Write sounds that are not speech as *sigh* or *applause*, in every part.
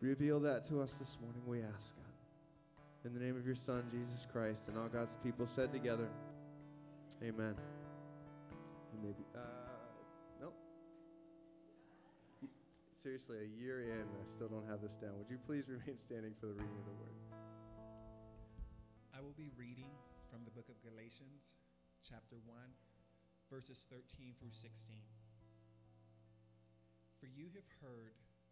Reveal that to us this morning, we ask, God. In the name of your Son, Jesus Christ, and all God's people said together, Amen. You may be, uh, nope. Seriously, a year in, I still don't have this down. Would you please remain standing for the reading of the word? I will be reading from the book of Galatians, chapter 1, verses 13 through 16. For you have heard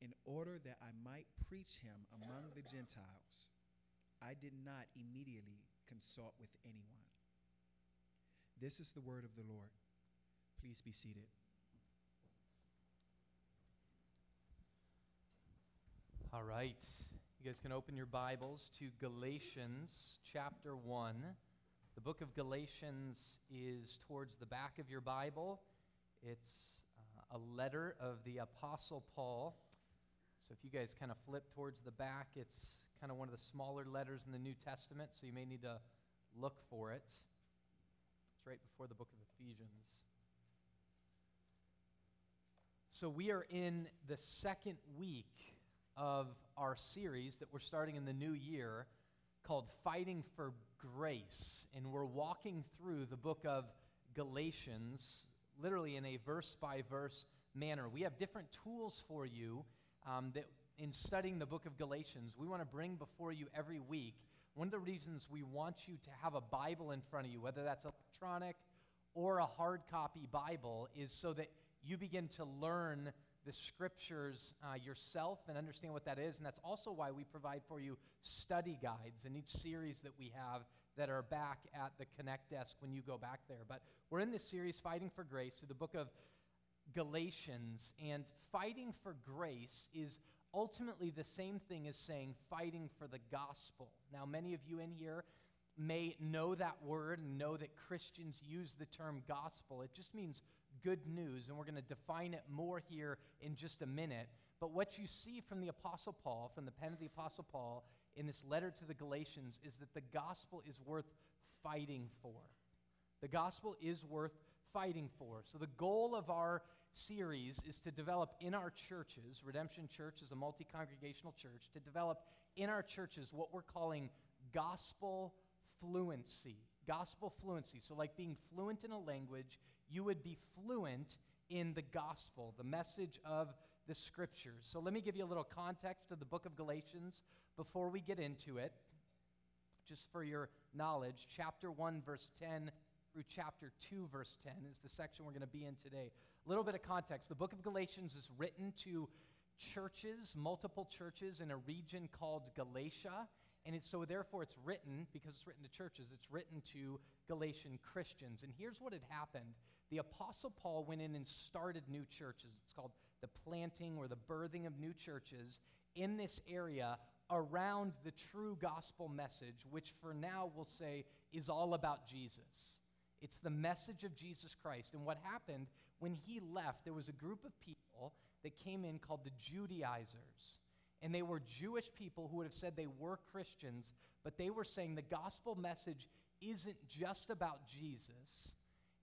in order that I might preach him among the Gentiles, I did not immediately consult with anyone. This is the word of the Lord. Please be seated. All right. You guys can open your Bibles to Galatians chapter 1. The book of Galatians is towards the back of your Bible. It's uh, a letter of the Apostle Paul so if you guys kind of flip towards the back, it's kind of one of the smaller letters in the New Testament, so you may need to look for it. It's right before the book of Ephesians. So we are in the second week of our series that we're starting in the new year called Fighting for Grace. And we're walking through the book of Galatians, literally in a verse by verse manner. We have different tools for you um, that in studying the book of Galatians, we want to bring before you every week. One of the reasons we want you to have a Bible in front of you, whether that's electronic or a hard copy Bible, is so that you begin to learn the scriptures uh, yourself and understand what that is. And that's also why we provide for you study guides in each series that we have that are back at the Connect desk when you go back there. But we're in this series, Fighting for Grace, through the book of Galatians, and fighting for grace is ultimately the same thing as saying fighting for the gospel. Now, many of you in here may know that word and know that Christians use the term gospel. It just means good news, and we're going to define it more here in just a minute. But what you see from the Apostle Paul, from the pen of the Apostle Paul in this letter to the Galatians, is that the gospel is worth fighting for. The gospel is worth fighting for. So, the goal of our series is to develop in our churches, Redemption Church is a multi congregational church, to develop in our churches what we're calling gospel fluency. Gospel fluency. So, like being fluent in a language, you would be fluent in the gospel, the message of the scriptures. So, let me give you a little context of the book of Galatians before we get into it. Just for your knowledge, chapter 1, verse 10 through chapter 2, verse 10 is the section we're going to be in today. Little bit of context. The book of Galatians is written to churches, multiple churches in a region called Galatia. And it's, so, therefore, it's written, because it's written to churches, it's written to Galatian Christians. And here's what had happened the Apostle Paul went in and started new churches. It's called the planting or the birthing of new churches in this area around the true gospel message, which for now we'll say is all about Jesus. It's the message of Jesus Christ. And what happened when he left, there was a group of people that came in called the Judaizers. And they were Jewish people who would have said they were Christians, but they were saying the gospel message isn't just about Jesus.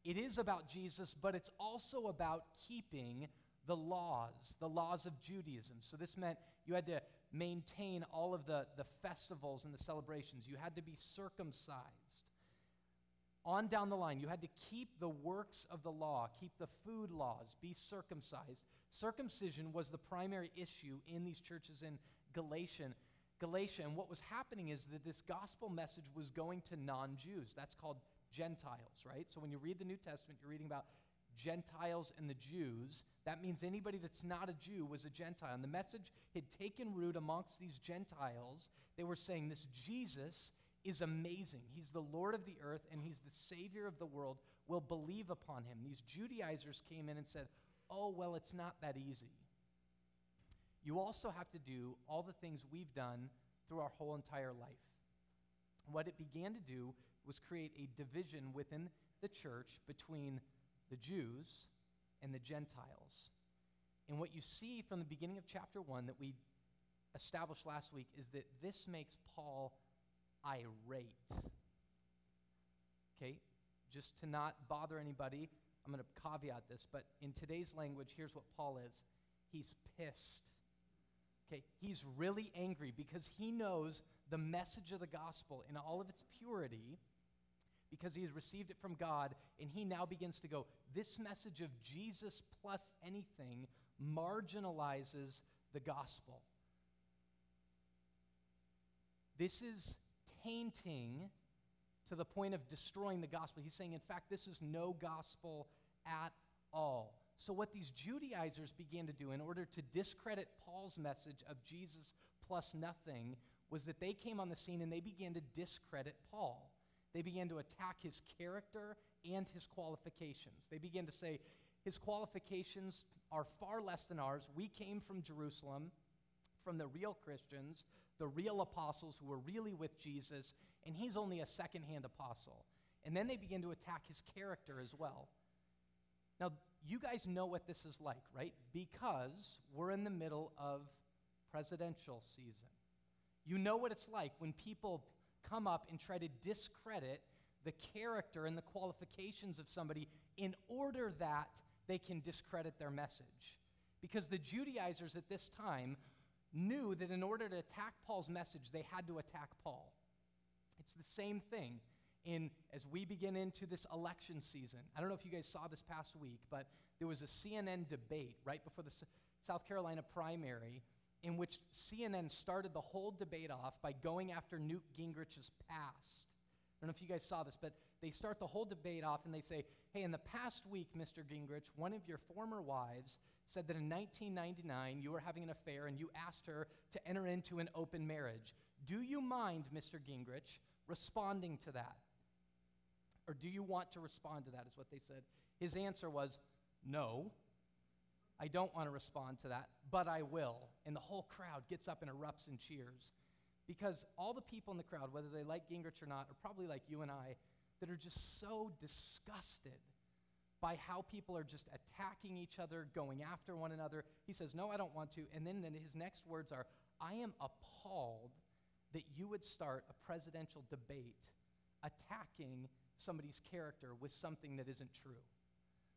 It is about Jesus, but it's also about keeping the laws, the laws of Judaism. So this meant you had to maintain all of the, the festivals and the celebrations. You had to be circumcised on down the line, you had to keep the works of the law, keep the food laws, be circumcised. Circumcision was the primary issue in these churches in Galatia. Galatia, and what was happening is that this gospel message was going to non Jews. That's called Gentiles, right? So when you read the New Testament, you're reading about Gentiles and the Jews. That means anybody that's not a Jew was a Gentile. And the message had taken root amongst these Gentiles. They were saying, This Jesus is amazing. He's the Lord of the earth and he's the Savior of the world. Will believe upon him. These Judaizers came in and said, Oh, well, it's not that easy. you also have to do all the things we've done through our whole entire life. What it began to do was create a division within the church between the Jews and the Gentiles. And what you see from the beginning of chapter 1 that we established last week is that this makes Paul irate. Okay? Just to not bother anybody, I'm going to caveat this, but in today's language, here's what Paul is he's pissed. Okay? He's really angry because he knows the message of the gospel in all of its purity because he has received it from God, and he now begins to go, This message of Jesus plus anything marginalizes the gospel. This is tainting to the point of destroying the gospel. He's saying, in fact, this is no gospel at all. So, what these Judaizers began to do in order to discredit Paul's message of Jesus plus nothing was that they came on the scene and they began to discredit Paul. They began to attack his character and his qualifications. They began to say, his qualifications are far less than ours. We came from Jerusalem, from the real Christians, the real apostles who were really with Jesus, and he's only a secondhand apostle. And then they begin to attack his character as well. Now, you guys know what this is like, right? Because we're in the middle of presidential season. You know what it's like when people come up and try to discredit the character and the qualifications of somebody in order that they can discredit their message. Because the Judaizers at this time knew that in order to attack Paul's message, they had to attack Paul. It's the same thing in as we begin into this election season. I don't know if you guys saw this past week, but there was a CNN debate right before the S- South Carolina primary in which CNN started the whole debate off by going after Newt Gingrich's past. I don't know if you guys saw this, but they start the whole debate off and they say, Hey, in the past week, Mr. Gingrich, one of your former wives said that in 1999 you were having an affair and you asked her to enter into an open marriage. Do you mind, Mr. Gingrich, responding to that? Or do you want to respond to that, is what they said. His answer was, No. I don't want to respond to that, but I will. And the whole crowd gets up and erupts and cheers. Because all the people in the crowd, whether they like Gingrich or not, are probably like you and I, that are just so disgusted by how people are just attacking each other, going after one another. He says, No, I don't want to. And then, then his next words are, I am appalled that you would start a presidential debate attacking somebody's character with something that isn't true.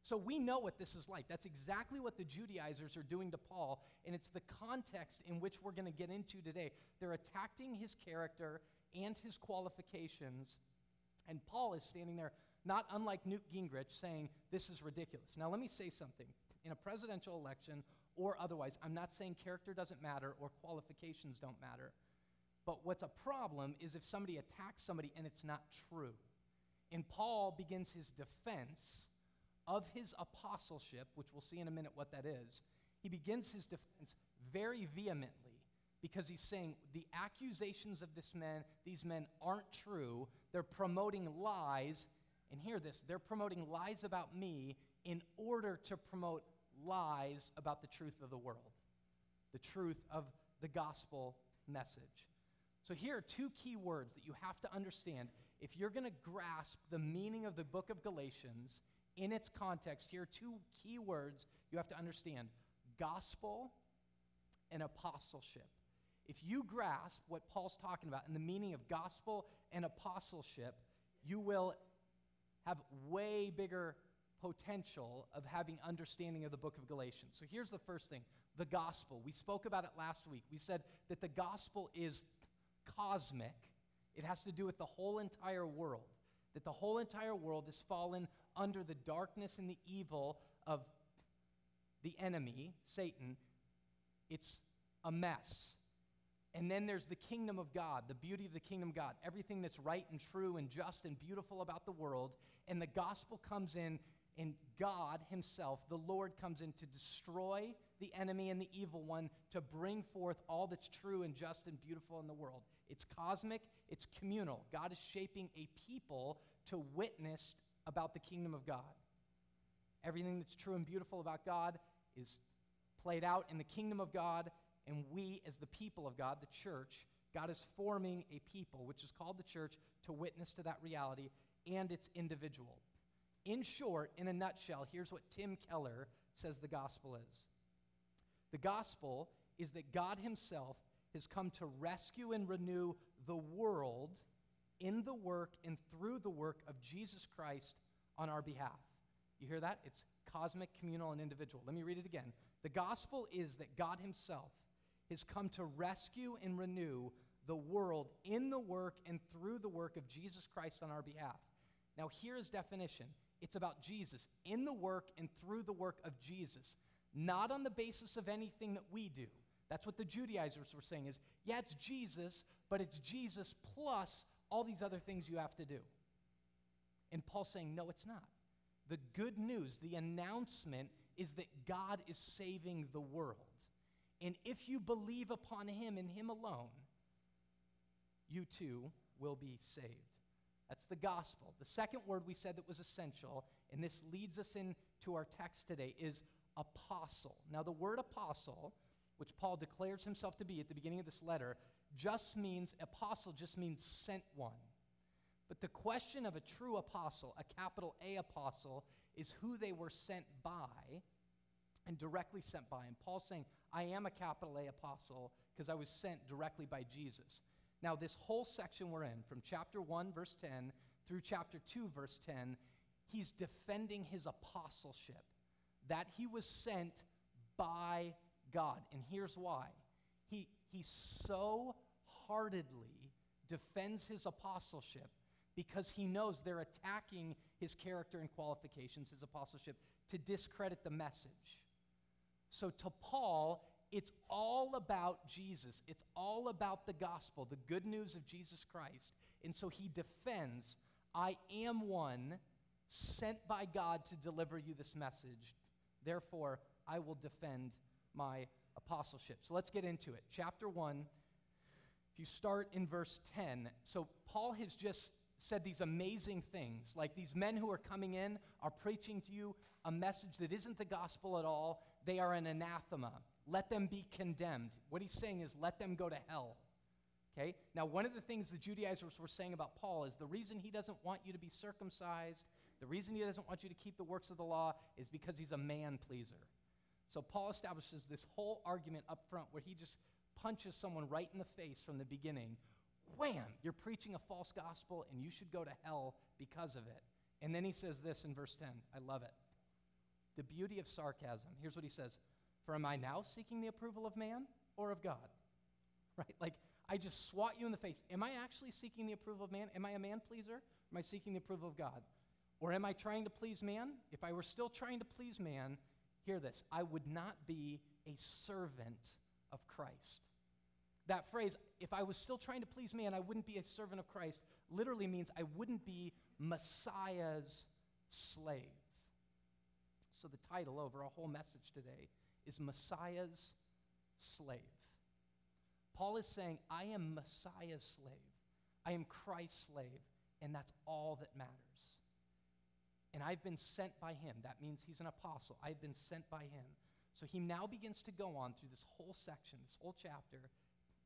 So we know what this is like. That's exactly what the Judaizers are doing to Paul, and it's the context in which we're going to get into today. They're attacking his character and his qualifications, and Paul is standing there, not unlike Newt Gingrich, saying, This is ridiculous. Now, let me say something. In a presidential election or otherwise, I'm not saying character doesn't matter or qualifications don't matter. But what's a problem is if somebody attacks somebody and it's not true. And Paul begins his defense of his apostleship, which we'll see in a minute what that is, he begins his defense very vehemently because he's saying the accusations of this man, these men aren't true. They're promoting lies. And hear this they're promoting lies about me in order to promote lies about the truth of the world, the truth of the gospel message. So, here are two key words that you have to understand if you're going to grasp the meaning of the book of Galatians in its context, here are two key words you have to understand gospel and apostleship. If you grasp what Paul's talking about and the meaning of gospel and apostleship, you will have way bigger potential of having understanding of the book of Galatians. So here's the first thing the gospel. We spoke about it last week. We said that the gospel is cosmic, it has to do with the whole entire world. That the whole entire world has fallen under the darkness and the evil of the enemy, Satan, it's a mess. And then there's the kingdom of God, the beauty of the kingdom of God, everything that's right and true and just and beautiful about the world. And the gospel comes in, and God Himself, the Lord, comes in to destroy the enemy and the evil one, to bring forth all that's true and just and beautiful in the world. It's cosmic, it's communal. God is shaping a people to witness about the kingdom of God. Everything that's true and beautiful about God is played out in the kingdom of God, And we, as the people of God, the church, God is forming a people, which is called the church, to witness to that reality, and it's individual. In short, in a nutshell, here's what Tim Keller says the gospel is the gospel is that God Himself has come to rescue and renew the world in the work and through the work of Jesus Christ on our behalf. You hear that? It's cosmic, communal, and individual. Let me read it again. The gospel is that God Himself has come to rescue and renew the world in the work and through the work of Jesus Christ on our behalf. Now, here is definition it's about Jesus, in the work and through the work of Jesus, not on the basis of anything that we do. That's what the Judaizers were saying is, yeah, it's Jesus, but it's Jesus plus all these other things you have to do. And Paul's saying, no, it's not. The good news, the announcement is that God is saving the world. And if you believe upon him and him alone, you too will be saved. That's the gospel. The second word we said that was essential, and this leads us into our text today, is apostle. Now, the word apostle, which Paul declares himself to be at the beginning of this letter, just means, apostle just means sent one. But the question of a true apostle, a capital A apostle, is who they were sent by and directly sent by. him. Paul's saying, I am a capital A apostle because I was sent directly by Jesus. Now, this whole section we're in, from chapter 1, verse 10, through chapter 2, verse 10, he's defending his apostleship, that he was sent by God. And here's why he, he so heartedly defends his apostleship because he knows they're attacking his character and qualifications, his apostleship, to discredit the message. So to Paul, it's all about Jesus. It's all about the gospel, the good news of Jesus Christ. And so he defends I am one sent by God to deliver you this message. Therefore, I will defend my apostleship. So let's get into it. Chapter 1, if you start in verse 10. So Paul has just said these amazing things. Like these men who are coming in are preaching to you a message that isn't the gospel at all. They are an anathema. Let them be condemned. What he's saying is, let them go to hell. Okay? Now, one of the things the Judaizers were saying about Paul is the reason he doesn't want you to be circumcised, the reason he doesn't want you to keep the works of the law is because he's a man pleaser. So Paul establishes this whole argument up front where he just punches someone right in the face from the beginning. Wham! You're preaching a false gospel and you should go to hell because of it. And then he says this in verse 10. I love it. The beauty of sarcasm. Here's what he says for am I now seeking the approval of man or of God? *laughs* Right? Like, I just swat you in the face. Am I actually seeking the approval of man? Am I a man pleaser? Am I seeking the approval of God? Or am I trying to please man? If I were still trying to please man, hear this I would not be a servant of Christ. That phrase, if I was still trying to please man, I wouldn't be a servant of Christ, literally means I wouldn't be Messiah's slave. So, the title over our whole message today is Messiah's slave. Paul is saying, I am Messiah's slave. I am Christ's slave, and that's all that matters. And I've been sent by him. That means he's an apostle. I've been sent by him. So he now begins to go on through this whole section, this whole chapter,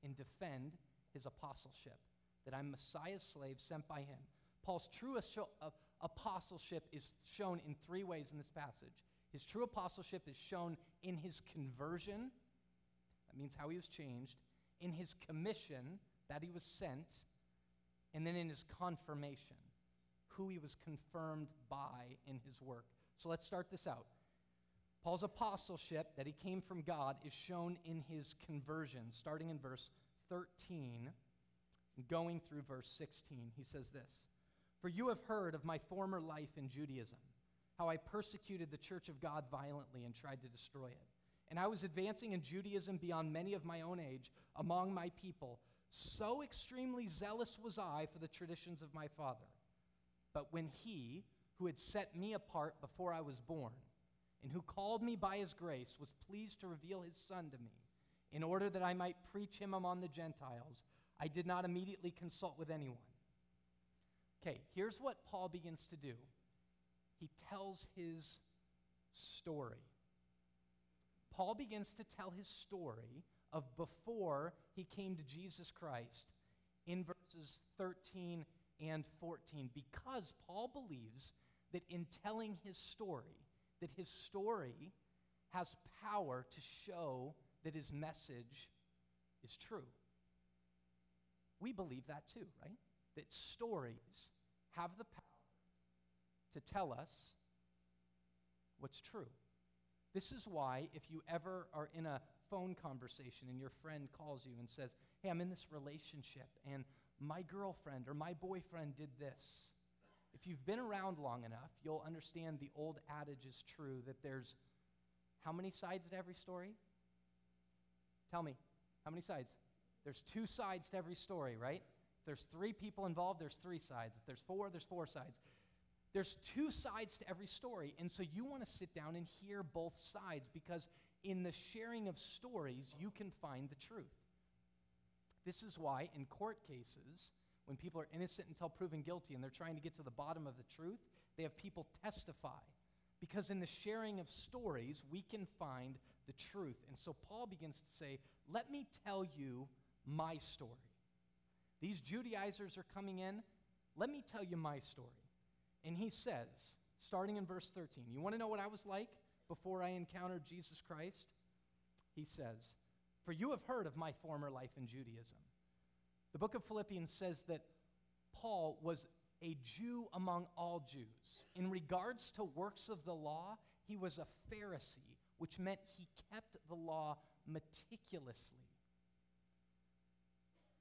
and defend his apostleship that I'm Messiah's slave sent by him. Paul's true uh, apostleship is shown in three ways in this passage. His true apostleship is shown in his conversion, that means how he was changed, in his commission, that he was sent, and then in his confirmation, who he was confirmed by in his work. So let's start this out. Paul's apostleship, that he came from God, is shown in his conversion, starting in verse 13, going through verse 16. He says this For you have heard of my former life in Judaism how I persecuted the church of God violently and tried to destroy it. And I was advancing in Judaism beyond many of my own age among my people. So extremely zealous was I for the traditions of my father. But when he, who had set me apart before I was born, and who called me by his grace, was pleased to reveal his Son to me, in order that I might preach him among the Gentiles, I did not immediately consult with anyone. Okay, here's what Paul begins to do he tells his story. Paul begins to tell his story of before he came to Jesus Christ in verses 13 and 14 because Paul believes that in telling his story, that his story has power to show that his message is true. We believe that too, right? That stories have the power to tell us what's true. This is why, if you ever are in a phone conversation and your friend calls you and says, Hey, I'm in this relationship and my girlfriend or my boyfriend did this. If you've been around long enough, you'll understand the old adage is true that there's how many sides to every story? Tell me, how many sides? There's two sides to every story, right? There's three people involved, there's three sides. If there's four, there's four sides. There's two sides to every story, and so you want to sit down and hear both sides because in the sharing of stories, you can find the truth. This is why, in court cases, when people are innocent until proven guilty and they're trying to get to the bottom of the truth, they have people testify. Because in the sharing of stories, we can find the truth. And so Paul begins to say, Let me tell you my story. These Judaizers are coming in. Let me tell you my story. And he says, starting in verse 13, You want to know what I was like before I encountered Jesus Christ? He says, For you have heard of my former life in Judaism. The book of Philippians says that Paul was a Jew among all Jews. In regards to works of the law, he was a Pharisee, which meant he kept the law meticulously.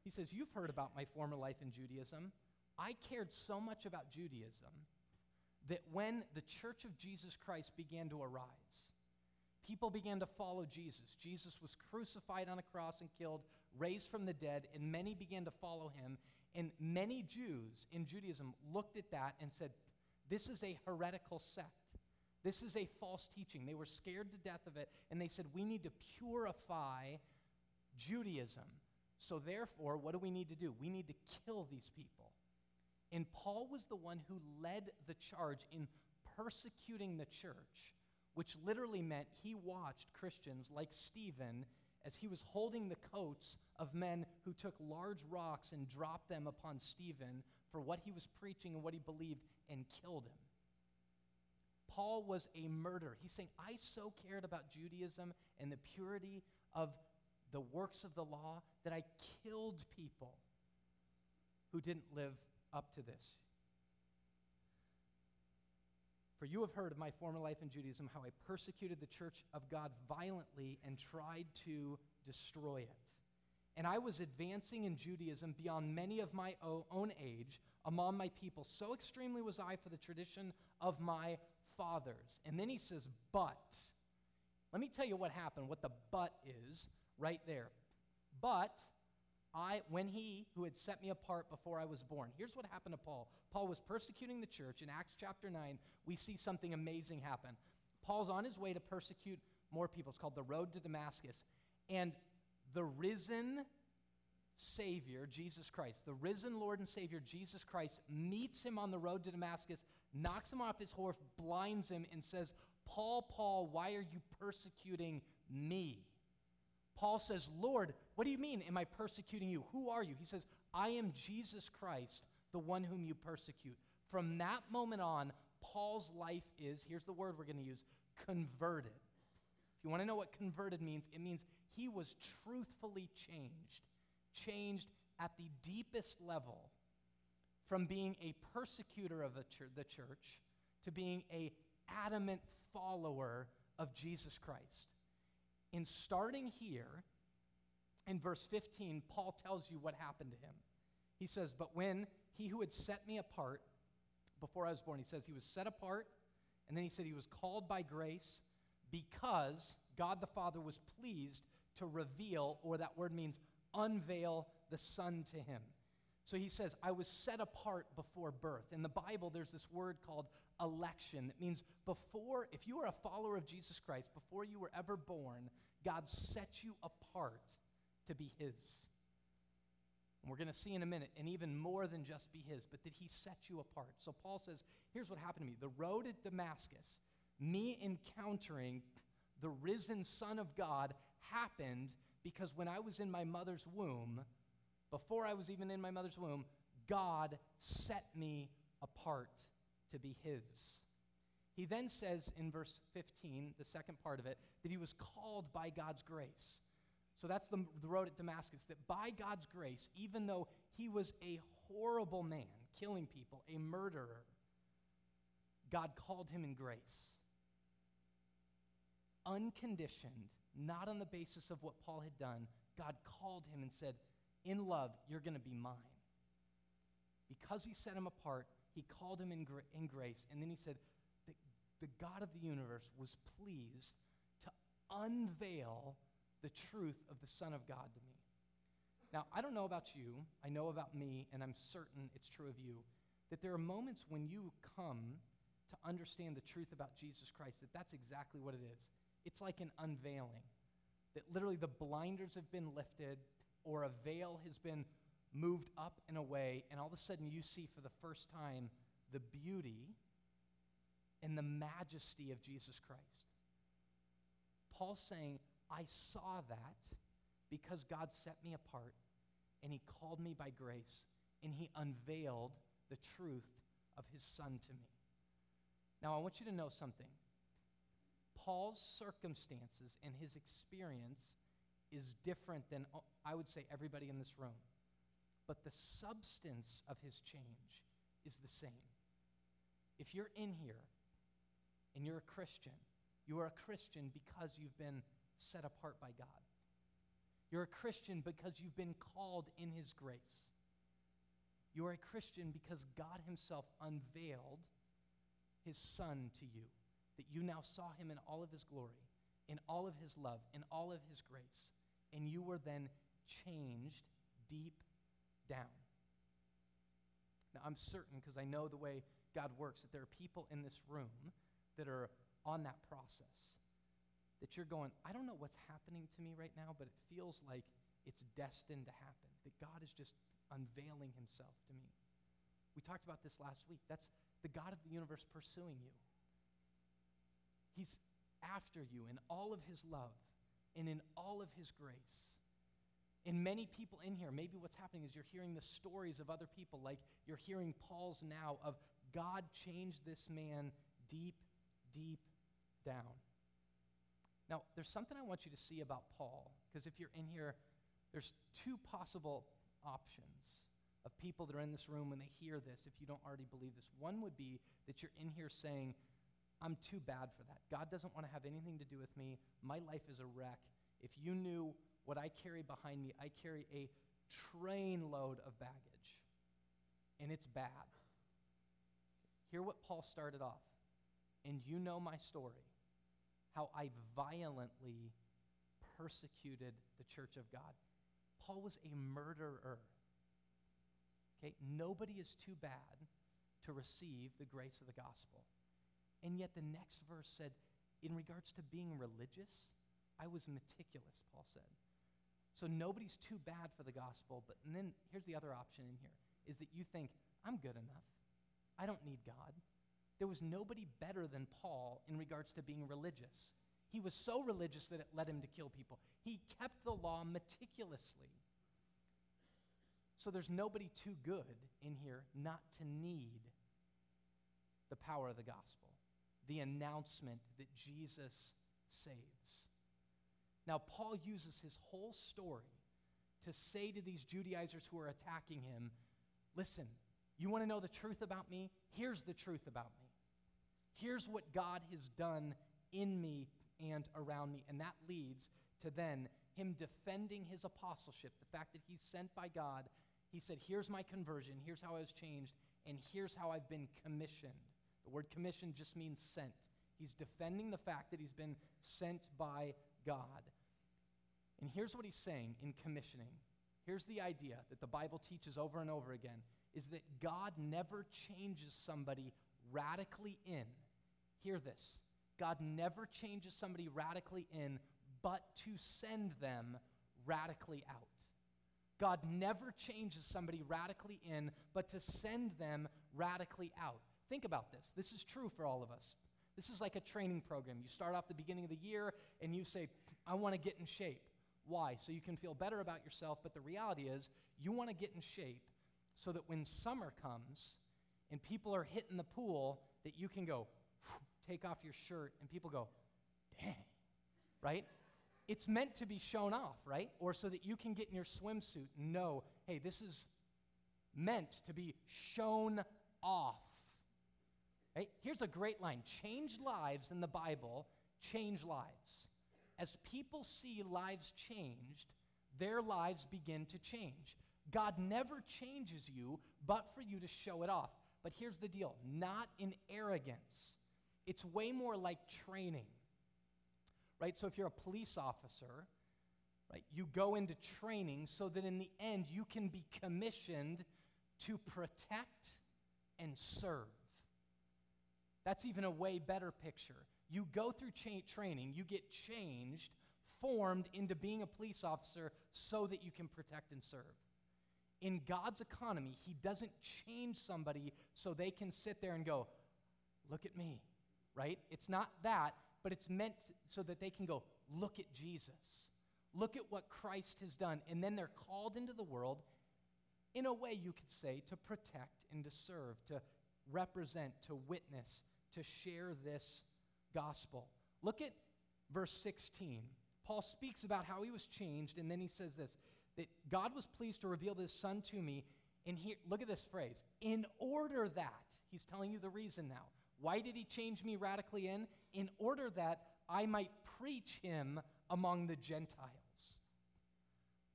He says, You've heard about my former life in Judaism. I cared so much about Judaism that when the church of Jesus Christ began to arise, people began to follow Jesus. Jesus was crucified on a cross and killed, raised from the dead, and many began to follow him. And many Jews in Judaism looked at that and said, This is a heretical sect. This is a false teaching. They were scared to death of it, and they said, We need to purify Judaism. So, therefore, what do we need to do? We need to kill these people. And Paul was the one who led the charge in persecuting the church, which literally meant he watched Christians like Stephen as he was holding the coats of men who took large rocks and dropped them upon Stephen for what he was preaching and what he believed and killed him. Paul was a murderer. He's saying, I so cared about Judaism and the purity of the works of the law that I killed people who didn't live up to this. For you have heard of my former life in Judaism, how I persecuted the church of God violently and tried to destroy it. And I was advancing in Judaism beyond many of my own age among my people. So extremely was I for the tradition of my fathers. And then he says, But. Let me tell you what happened, what the but is right there. But I, when he who had set me apart before I was born. Here's what happened to Paul. Paul was persecuting the church. In Acts chapter 9, we see something amazing happen. Paul's on his way to persecute more people. It's called the road to Damascus. And the risen Savior, Jesus Christ, the risen Lord and Savior, Jesus Christ, meets him on the road to Damascus, knocks him off his horse, blinds him, and says, Paul, Paul, why are you persecuting me? Paul says, Lord, what do you mean, am I persecuting you? Who are you? He says, I am Jesus Christ, the one whom you persecute. From that moment on, Paul's life is, here's the word we're going to use, converted. If you want to know what converted means, it means he was truthfully changed, changed at the deepest level from being a persecutor of the church to being a adamant follower of Jesus Christ. In starting here, in verse 15, Paul tells you what happened to him. He says, But when he who had set me apart before I was born, he says he was set apart, and then he said he was called by grace because God the Father was pleased to reveal, or that word means unveil, the Son to him. So he says, I was set apart before birth. In the Bible, there's this word called election. It means before, if you are a follower of Jesus Christ, before you were ever born, God set you apart to be His. And we're going to see in a minute, and even more than just be His, but that He set you apart. So Paul says, here's what happened to me. The road at Damascus, me encountering the risen Son of God, happened because when I was in my mother's womb, before I was even in my mother's womb, God set me apart to be His. He then says in verse 15, the second part of it, that he was called by God's grace. So that's the, the road at Damascus, that by God's grace, even though he was a horrible man, killing people, a murderer, God called him in grace. Unconditioned, not on the basis of what Paul had done, God called him and said, In love, you're going to be mine. Because he set him apart, he called him in, gra- in grace, and then he said, that The God of the universe was pleased to unveil the truth of the Son of God to me. Now, I don't know about you, I know about me, and I'm certain it's true of you, that there are moments when you come to understand the truth about Jesus Christ, that that's exactly what it is. It's like an unveiling, that literally the blinders have been lifted or a veil has been moved up and away, and all of a sudden you see for the first time the beauty and the majesty of Jesus Christ. Paul's saying, I saw that because God set me apart and he called me by grace and he unveiled the truth of his son to me. Now, I want you to know something. Paul's circumstances and his experience is different than, uh, I would say, everybody in this room. But the substance of his change is the same. If you're in here and you're a Christian, you are a Christian because you've been set apart by God. You're a Christian because you've been called in His grace. You are a Christian because God Himself unveiled His Son to you, that you now saw Him in all of His glory, in all of His love, in all of His grace, and you were then changed deep down. Now, I'm certain, because I know the way God works, that there are people in this room that are on that process that you're going, I don't know what's happening to me right now, but it feels like it's destined to happen, that God is just unveiling himself to me. We talked about this last week. That's the God of the universe pursuing you. He's after you in all of his love and in all of his grace. And many people in here, maybe what's happening is you're hearing the stories of other people, like you're hearing Paul's now of God changed this man deep, deep down. Now, there's something I want you to see about Paul, because if you're in here, there's two possible options of people that are in this room when they hear this, if you don't already believe this. One would be that you're in here saying, I'm too bad for that. God doesn't want to have anything to do with me. My life is a wreck. If you knew what I carry behind me, I carry a trainload of baggage, and it's bad. Hear what Paul started off. And you know my story how I violently persecuted the church of God. Paul was a murderer. Okay, nobody is too bad to receive the grace of the gospel. And yet the next verse said, in regards to being religious, I was meticulous, Paul said. So nobody's too bad for the gospel, but and then here's the other option in here is that you think, I'm good enough. I don't need God. There was nobody better than Paul in regards to being religious. He was so religious that it led him to kill people. He kept the law meticulously. So there's nobody too good in here not to need the power of the gospel, the announcement that Jesus saves. Now, Paul uses his whole story to say to these Judaizers who are attacking him listen, you want to know the truth about me? Here's the truth about me. Here's what God has done in me and around me. And that leads to then him defending his apostleship, the fact that he's sent by God. He said, Here's my conversion, here's how I was changed, and here's how I've been commissioned. The word commission just means sent. He's defending the fact that he's been sent by God. And here's what he's saying in commissioning. Here's the idea that the Bible teaches over and over again is that God never changes somebody radically in. Hear this God never changes somebody radically in, but to send them radically out. God never changes somebody radically in, but to send them radically out. Think about this. This is true for all of us. This is like a training program. You start off the beginning of the year and you say, I want to get in shape. Why? So you can feel better about yourself, but the reality is you want to get in shape so that when summer comes and people are hitting the pool, that you can go, take off your shirt, and people go, dang, right? It's meant to be shown off, right? Or so that you can get in your swimsuit and know, hey, this is meant to be shown off. Right? Here's a great line changed lives in the Bible change lives. As people see lives changed, their lives begin to change. God never changes you but for you to show it off. But here's the deal not in arrogance, it's way more like training. Right? So if you're a police officer, right, you go into training so that in the end you can be commissioned to protect and serve. That's even a way better picture. You go through cha- training, you get changed, formed into being a police officer so that you can protect and serve. In God's economy, He doesn't change somebody so they can sit there and go, Look at me, right? It's not that, but it's meant so that they can go, Look at Jesus. Look at what Christ has done. And then they're called into the world, in a way, you could say, to protect and to serve, to represent, to witness, to share this gospel. Look at verse 16. Paul speaks about how he was changed, and then he says this that God was pleased to reveal this son to me. And here, look at this phrase in order that, he's telling you the reason now. Why did he change me radically in? In order that I might preach him among the Gentiles.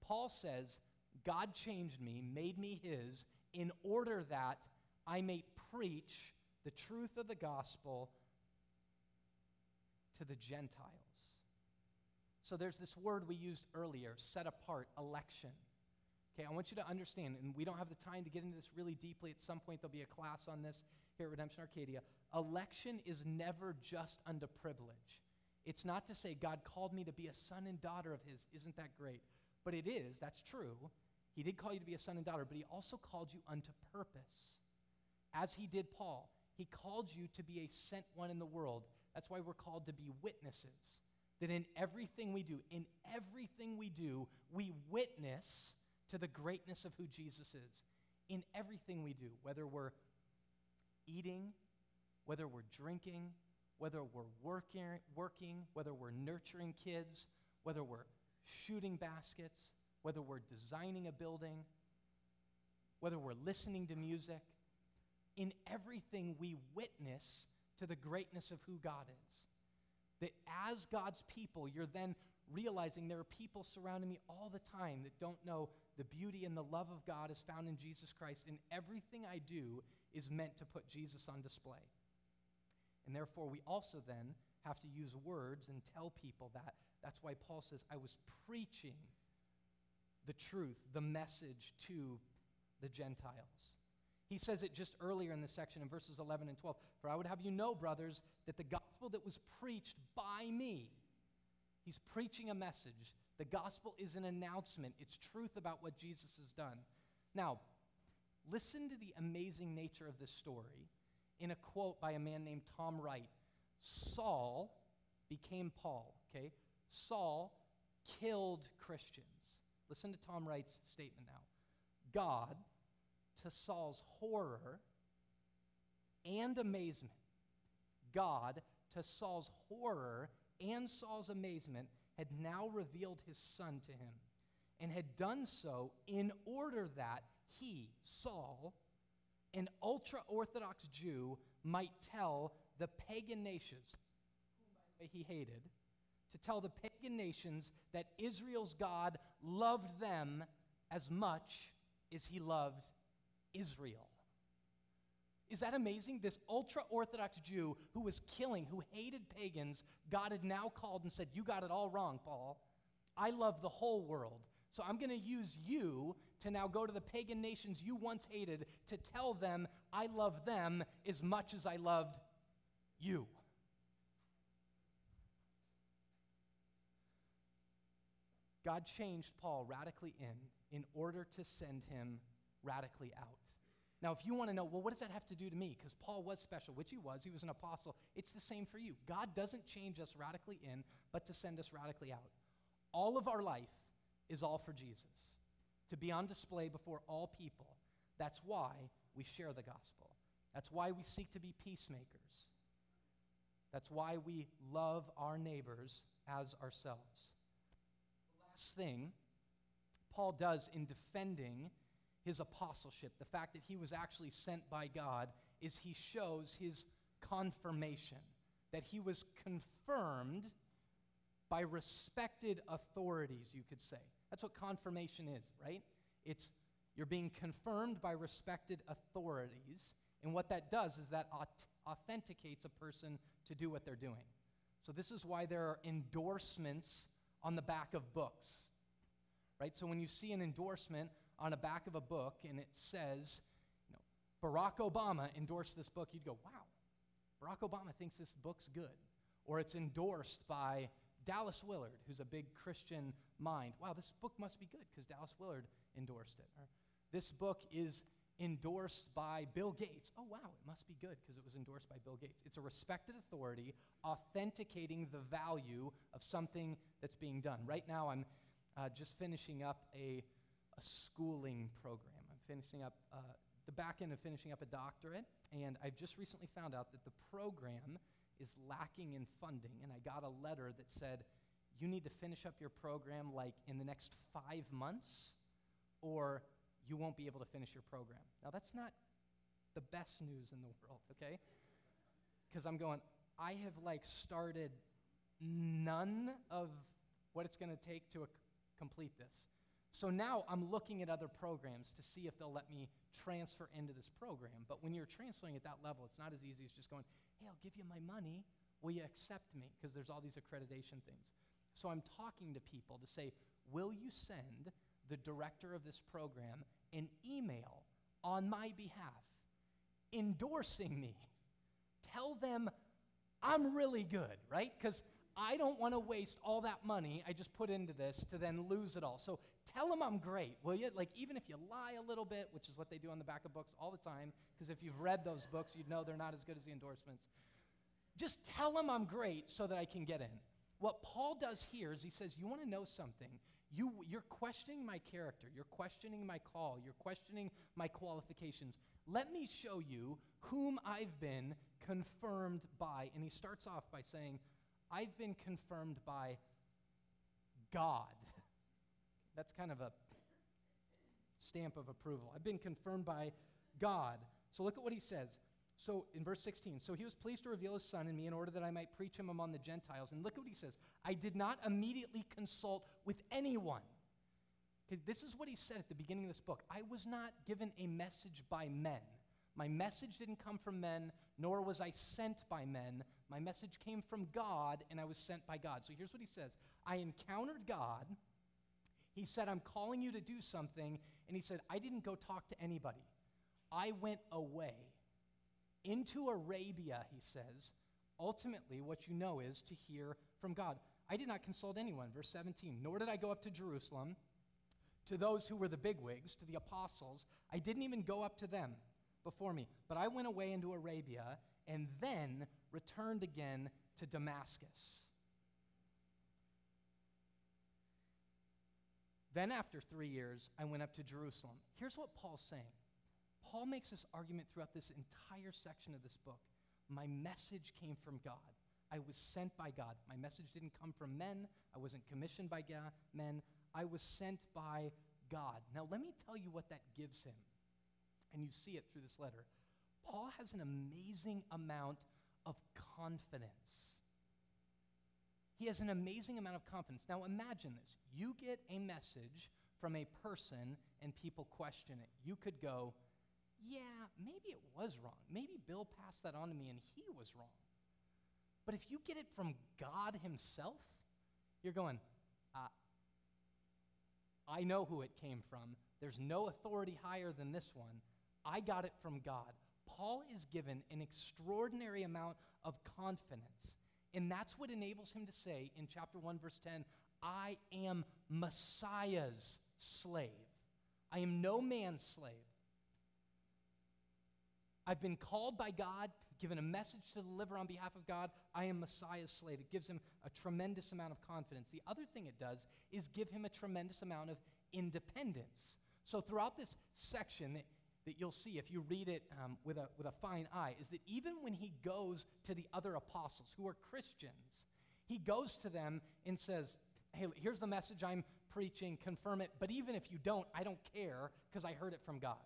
Paul says, God changed me, made me his, in order that I may preach the truth of the gospel to the Gentiles. So there's this word we used earlier set apart, election. Okay, I want you to understand, and we don't have the time to get into this really deeply. At some point, there'll be a class on this here at Redemption Arcadia. Election is never just unto privilege. It's not to say God called me to be a son and daughter of His. Isn't that great? But it is, that's true. He did call you to be a son and daughter, but He also called you unto purpose. As He did Paul, He called you to be a sent one in the world. That's why we're called to be witnesses. That in everything we do, in everything we do, we witness to the greatness of who Jesus is. In everything we do, whether we're eating, whether we're drinking, whether we're working, working, whether we're nurturing kids, whether we're shooting baskets, whether we're designing a building, whether we're listening to music, in everything we witness to the greatness of who God is. That as God's people, you're then realizing there are people surrounding me all the time that don't know the beauty and the love of God is found in Jesus Christ, and everything I do is meant to put Jesus on display. And therefore, we also then have to use words and tell people that. That's why Paul says, I was preaching the truth, the message to the Gentiles. He says it just earlier in this section in verses 11 and 12. For I would have you know, brothers, that the gospel that was preached by me, he's preaching a message. The gospel is an announcement, it's truth about what Jesus has done. Now, listen to the amazing nature of this story in a quote by a man named Tom Wright. Saul became Paul, okay? Saul killed Christians. Listen to Tom Wright's statement now. God, to Saul's horror and amazement, God, to Saul's horror and Saul's amazement, had now revealed his son to him, and had done so in order that he, Saul, an ultra Orthodox Jew, might tell the pagan nations, whom he hated, to tell the pagan nations that Israel's God loved them as much as he loved Israel. Is that amazing? This ultra Orthodox Jew who was killing, who hated pagans, God had now called and said, You got it all wrong, Paul. I love the whole world. So I'm going to use you to now go to the pagan nations you once hated to tell them I love them as much as I loved you. God changed Paul radically in in order to send him radically out. Now, if you want to know, well, what does that have to do to me? Because Paul was special, which he was, he was an apostle. It's the same for you. God doesn't change us radically in, but to send us radically out. All of our life is all for Jesus, to be on display before all people. That's why we share the gospel. That's why we seek to be peacemakers. That's why we love our neighbors as ourselves. The last thing Paul does in defending his apostleship, the fact that he was actually sent by God, is he shows his confirmation, that he was confirmed by respected authorities, you could say. That's what confirmation is, right? It's you're being confirmed by respected authorities, and what that does is that authenticates a person to do what they're doing. So this is why there are endorsements on the back of books. Right? So when you see an endorsement on the back of a book and it says, you know, Barack Obama endorsed this book, you'd go, wow, Barack Obama thinks this book's good. Or it's endorsed by Dallas Willard, who's a big Christian mind. Wow, this book must be good because Dallas Willard endorsed it. Or this book is endorsed by Bill Gates. Oh, wow, it must be good because it was endorsed by Bill Gates. It's a respected authority authenticating the value of something that's being done. Right now, I'm uh, just finishing up a, a, schooling program. I'm finishing up uh, the back end of finishing up a doctorate, and I've just recently found out that the program is lacking in funding, and I got a letter that said, you need to finish up your program like in the next five months, or you won't be able to finish your program. Now, that's not the best news in the world, okay? Because I'm going, I have like started none of what it's going to take to complete this. So now I'm looking at other programs to see if they'll let me transfer into this program. But when you're transferring at that level, it's not as easy as just going, hey, I'll give you my money. Will you accept me? Because there's all these accreditation things. So I'm talking to people to say, will you send the director of this program an email on my behalf endorsing me. Tell them I'm really good, right? Because I don't want to waste all that money I just put into this to then lose it all. So tell them I'm great, will you? Like, even if you lie a little bit, which is what they do on the back of books all the time, because if you've read those books, you'd know they're not as good as the endorsements. Just tell them I'm great so that I can get in. What Paul does here is he says, You want to know something? You, you're questioning my character. You're questioning my call. You're questioning my qualifications. Let me show you whom I've been confirmed by. And he starts off by saying, I've been confirmed by God. That's kind of a stamp of approval. I've been confirmed by God. So look at what he says. So in verse 16, so he was pleased to reveal his son in me in order that I might preach him among the Gentiles. And look at what he says I did not immediately consult with anyone. This is what he said at the beginning of this book. I was not given a message by men. My message didn't come from men, nor was I sent by men. My message came from God, and I was sent by God. So here's what he says I encountered God. He said, I'm calling you to do something. And he said, I didn't go talk to anybody. I went away into Arabia, he says, ultimately what you know is to hear from God. I did not consult anyone, verse 17, nor did I go up to Jerusalem to those who were the bigwigs, to the apostles. I didn't even go up to them before me, but I went away into Arabia and then returned again to Damascus. Then, after three years, I went up to Jerusalem. Here's what Paul's saying Paul makes this argument throughout this entire section of this book. My message came from God. I was sent by God. My message didn't come from men. I wasn't commissioned by God, men. I was sent by God. Now, let me tell you what that gives him. And you see it through this letter. Paul has an amazing amount of confidence. He has an amazing amount of confidence. Now, imagine this. You get a message from a person and people question it. You could go, yeah, maybe it was wrong. Maybe Bill passed that on to me and he was wrong. But if you get it from God Himself, you're going, uh, I know who it came from. There's no authority higher than this one. I got it from God. Paul is given an extraordinary amount of confidence. And that's what enables him to say in chapter 1, verse 10 I am Messiah's slave. I am no man's slave. I've been called by God given a message to deliver on behalf of God. I am Messiah's slave. It gives him a tremendous amount of confidence. The other thing it does is give him a tremendous amount of independence. So, throughout this section that, you'll see if you read it um, with, a, with a fine eye, is that even when he goes to the other apostles who are Christians, he goes to them and says, Hey, here's the message I'm preaching, confirm it. But even if you don't, I don't care because I heard it from God.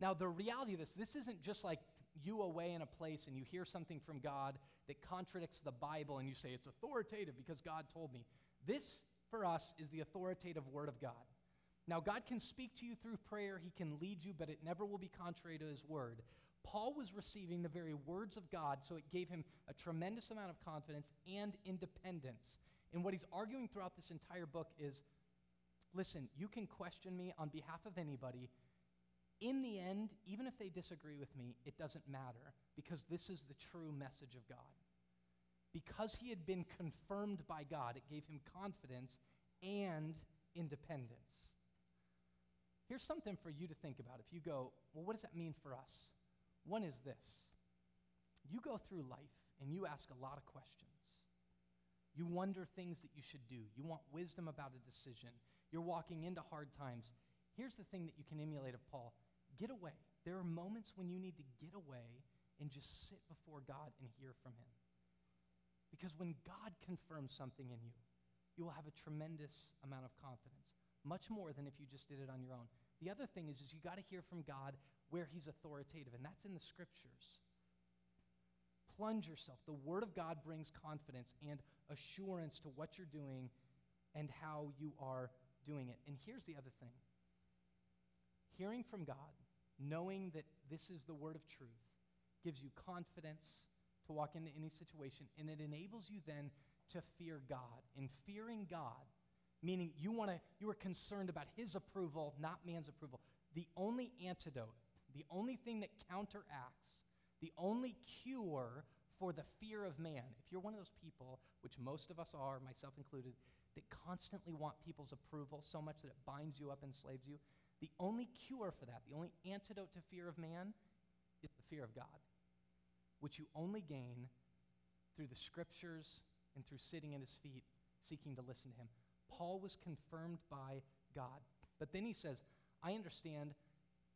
Now, the reality of this, this isn't just like you away in a place and you hear something from God that contradicts the Bible and you say it's authoritative because God told me. This, for us, is the authoritative Word of God. Now, God can speak to you through prayer, He can lead you, but it never will be contrary to His Word. Paul was receiving the very words of God, so it gave him a tremendous amount of confidence and independence. And what he's arguing throughout this entire book is listen, you can question me on behalf of anybody, in the end, even if they disagree with me, it doesn't matter because this is the true message of God. Because he had been confirmed by God, it gave him confidence and independence. Here's something for you to think about. If you go, well, what does that mean for us? One is this you go through life and you ask a lot of questions. You wonder things that you should do. You want wisdom about a decision. You're walking into hard times. Here's the thing that you can emulate of Paul Get away. There are moments when you need to get away and just sit before God and hear from Him. Because when God confirms something in you, you will have a tremendous amount of confidence, much more than if you just did it on your own. The other thing is, is you got to hear from God where He's authoritative, and that's in the Scriptures. Plunge yourself. The Word of God brings confidence and assurance to what you're doing and how you are doing it. And here's the other thing hearing from God knowing that this is the word of truth gives you confidence to walk into any situation, and it enables you then to fear God. And fearing God, meaning you want to, you are concerned about His approval, not man's approval. The only antidote, the only thing that counteracts, the only cure for the fear of man, if you're one of those people, which most of us are, myself included, that constantly want people's approval so much that it binds you up enslaves you, the only cure for that, the only antidote to fear of man, is the fear of God, which you only gain through the scriptures and through sitting at his feet, seeking to listen to him. Paul was confirmed by God. But then he says, I understand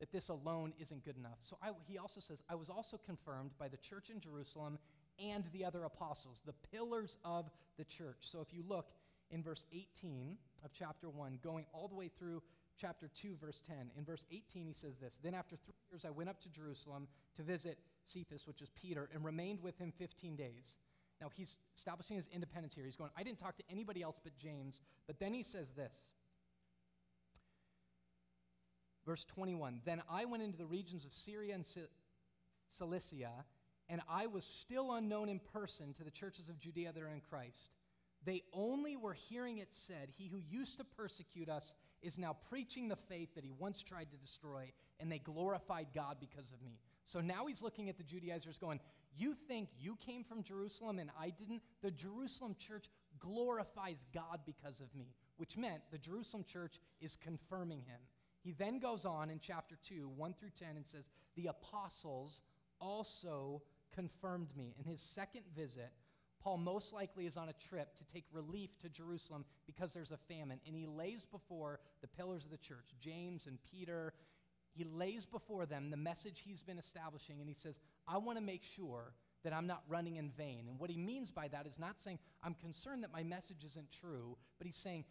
that this alone isn't good enough. So I, he also says, I was also confirmed by the church in Jerusalem and the other apostles, the pillars of the church. So if you look in verse 18 of chapter 1, going all the way through chapter 2, verse 10. In verse 18, he says this Then after three years, I went up to Jerusalem to visit Cephas, which is Peter, and remained with him 15 days. Now, he's establishing his independence here. He's going, I didn't talk to anybody else but James. But then he says this. Verse 21 Then I went into the regions of Syria and Cilicia, and I was still unknown in person to the churches of Judea that are in Christ. They only were hearing it said, He who used to persecute us is now preaching the faith that he once tried to destroy, and they glorified God because of me. So now he's looking at the Judaizers going, You think you came from Jerusalem and I didn't? The Jerusalem church glorifies God because of me, which meant the Jerusalem church is confirming him. He then goes on in chapter 2, 1 through 10, and says, The apostles also confirmed me. In his second visit, Paul most likely is on a trip to take relief to Jerusalem because there's a famine. And he lays before the pillars of the church, James and Peter. He lays before them the message he's been establishing, and he says, I want to make sure that I'm not running in vain. And what he means by that is not saying, I'm concerned that my message isn't true, but he's saying,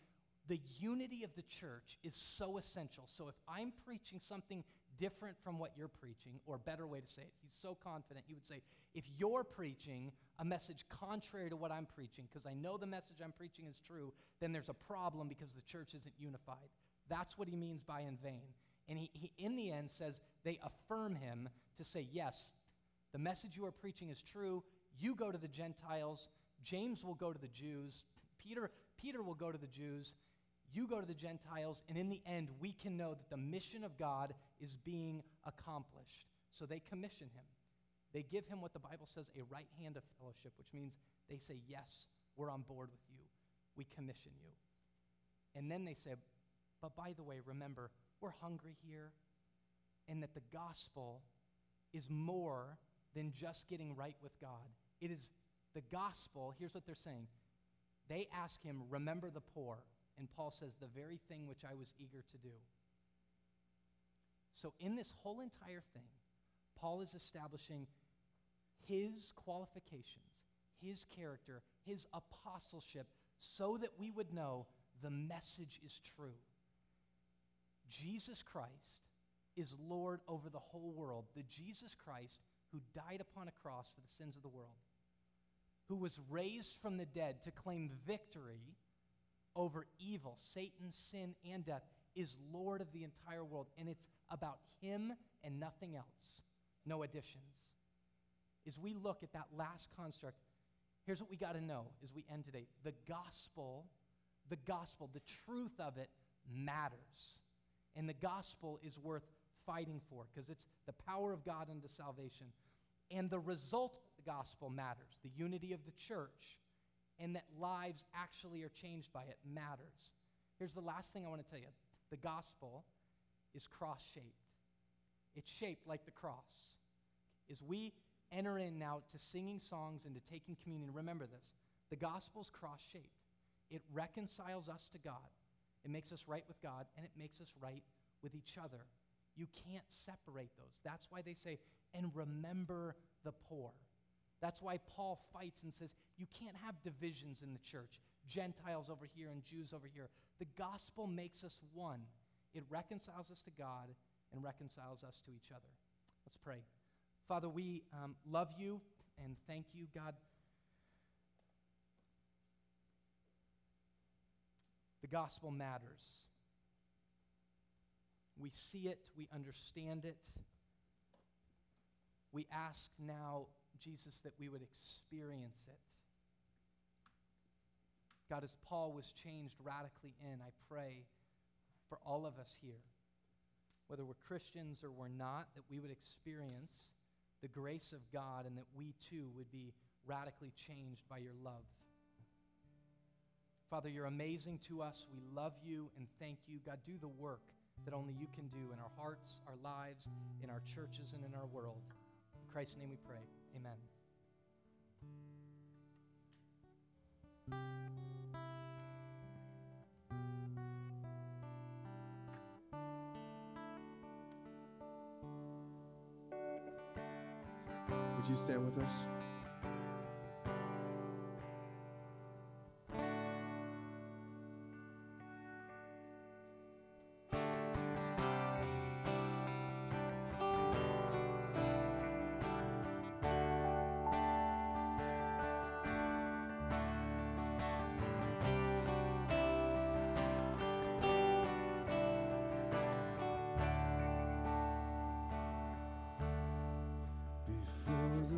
the unity of the church is so essential. So if I'm preaching something different from what you're preaching, or better way to say it, he's so confident, he would say, if you're preaching a message contrary to what I'm preaching, because I know the message I'm preaching is true, then there's a problem because the church isn't unified. That's what he means by in vain. And he, he in the end says they affirm him to say, yes, the message you are preaching is true. You go to the Gentiles. James will go to the Jews. Peter, Peter will go to the Jews. You go to the Gentiles. And in the end, we can know that the mission of God is being accomplished. So they commission him. They give him what the Bible says a right hand of fellowship, which means they say, Yes, we're on board with you. We commission you. And then they say, But by the way, remember, we're hungry here, and that the gospel is more than just getting right with God. It is the gospel. Here's what they're saying they ask him, Remember the poor. And Paul says, The very thing which I was eager to do. So, in this whole entire thing, Paul is establishing his qualifications, his character, his apostleship, so that we would know the message is true. Jesus Christ is Lord over the whole world. The Jesus Christ who died upon a cross for the sins of the world, who was raised from the dead to claim victory over evil, Satan, sin, and death, is Lord of the entire world. And it's about him and nothing else. No additions. As we look at that last construct, here's what we got to know as we end today the gospel, the gospel, the truth of it matters. And the gospel is worth fighting for because it's the power of God unto salvation. And the result of the gospel matters the unity of the church, and that lives actually are changed by it matters. Here's the last thing I want to tell you the gospel is cross shaped, it's shaped like the cross. As we enter in now to singing songs and to taking communion, remember this the gospel's cross shaped. It reconciles us to God, it makes us right with God, and it makes us right with each other. You can't separate those. That's why they say, and remember the poor. That's why Paul fights and says, you can't have divisions in the church Gentiles over here and Jews over here. The gospel makes us one, it reconciles us to God and reconciles us to each other. Let's pray. Father, we um, love you and thank you, God. The gospel matters. We see it, we understand it. We ask now, Jesus, that we would experience it. God, as Paul was changed radically in, I pray for all of us here, whether we're Christians or we're not, that we would experience the grace of God and that we too would be radically changed by your love. Father, you're amazing to us. We love you and thank you. God, do the work that only you can do in our hearts, our lives, in our churches, and in our world. In Christ's name we pray. Amen. Would you stand with us?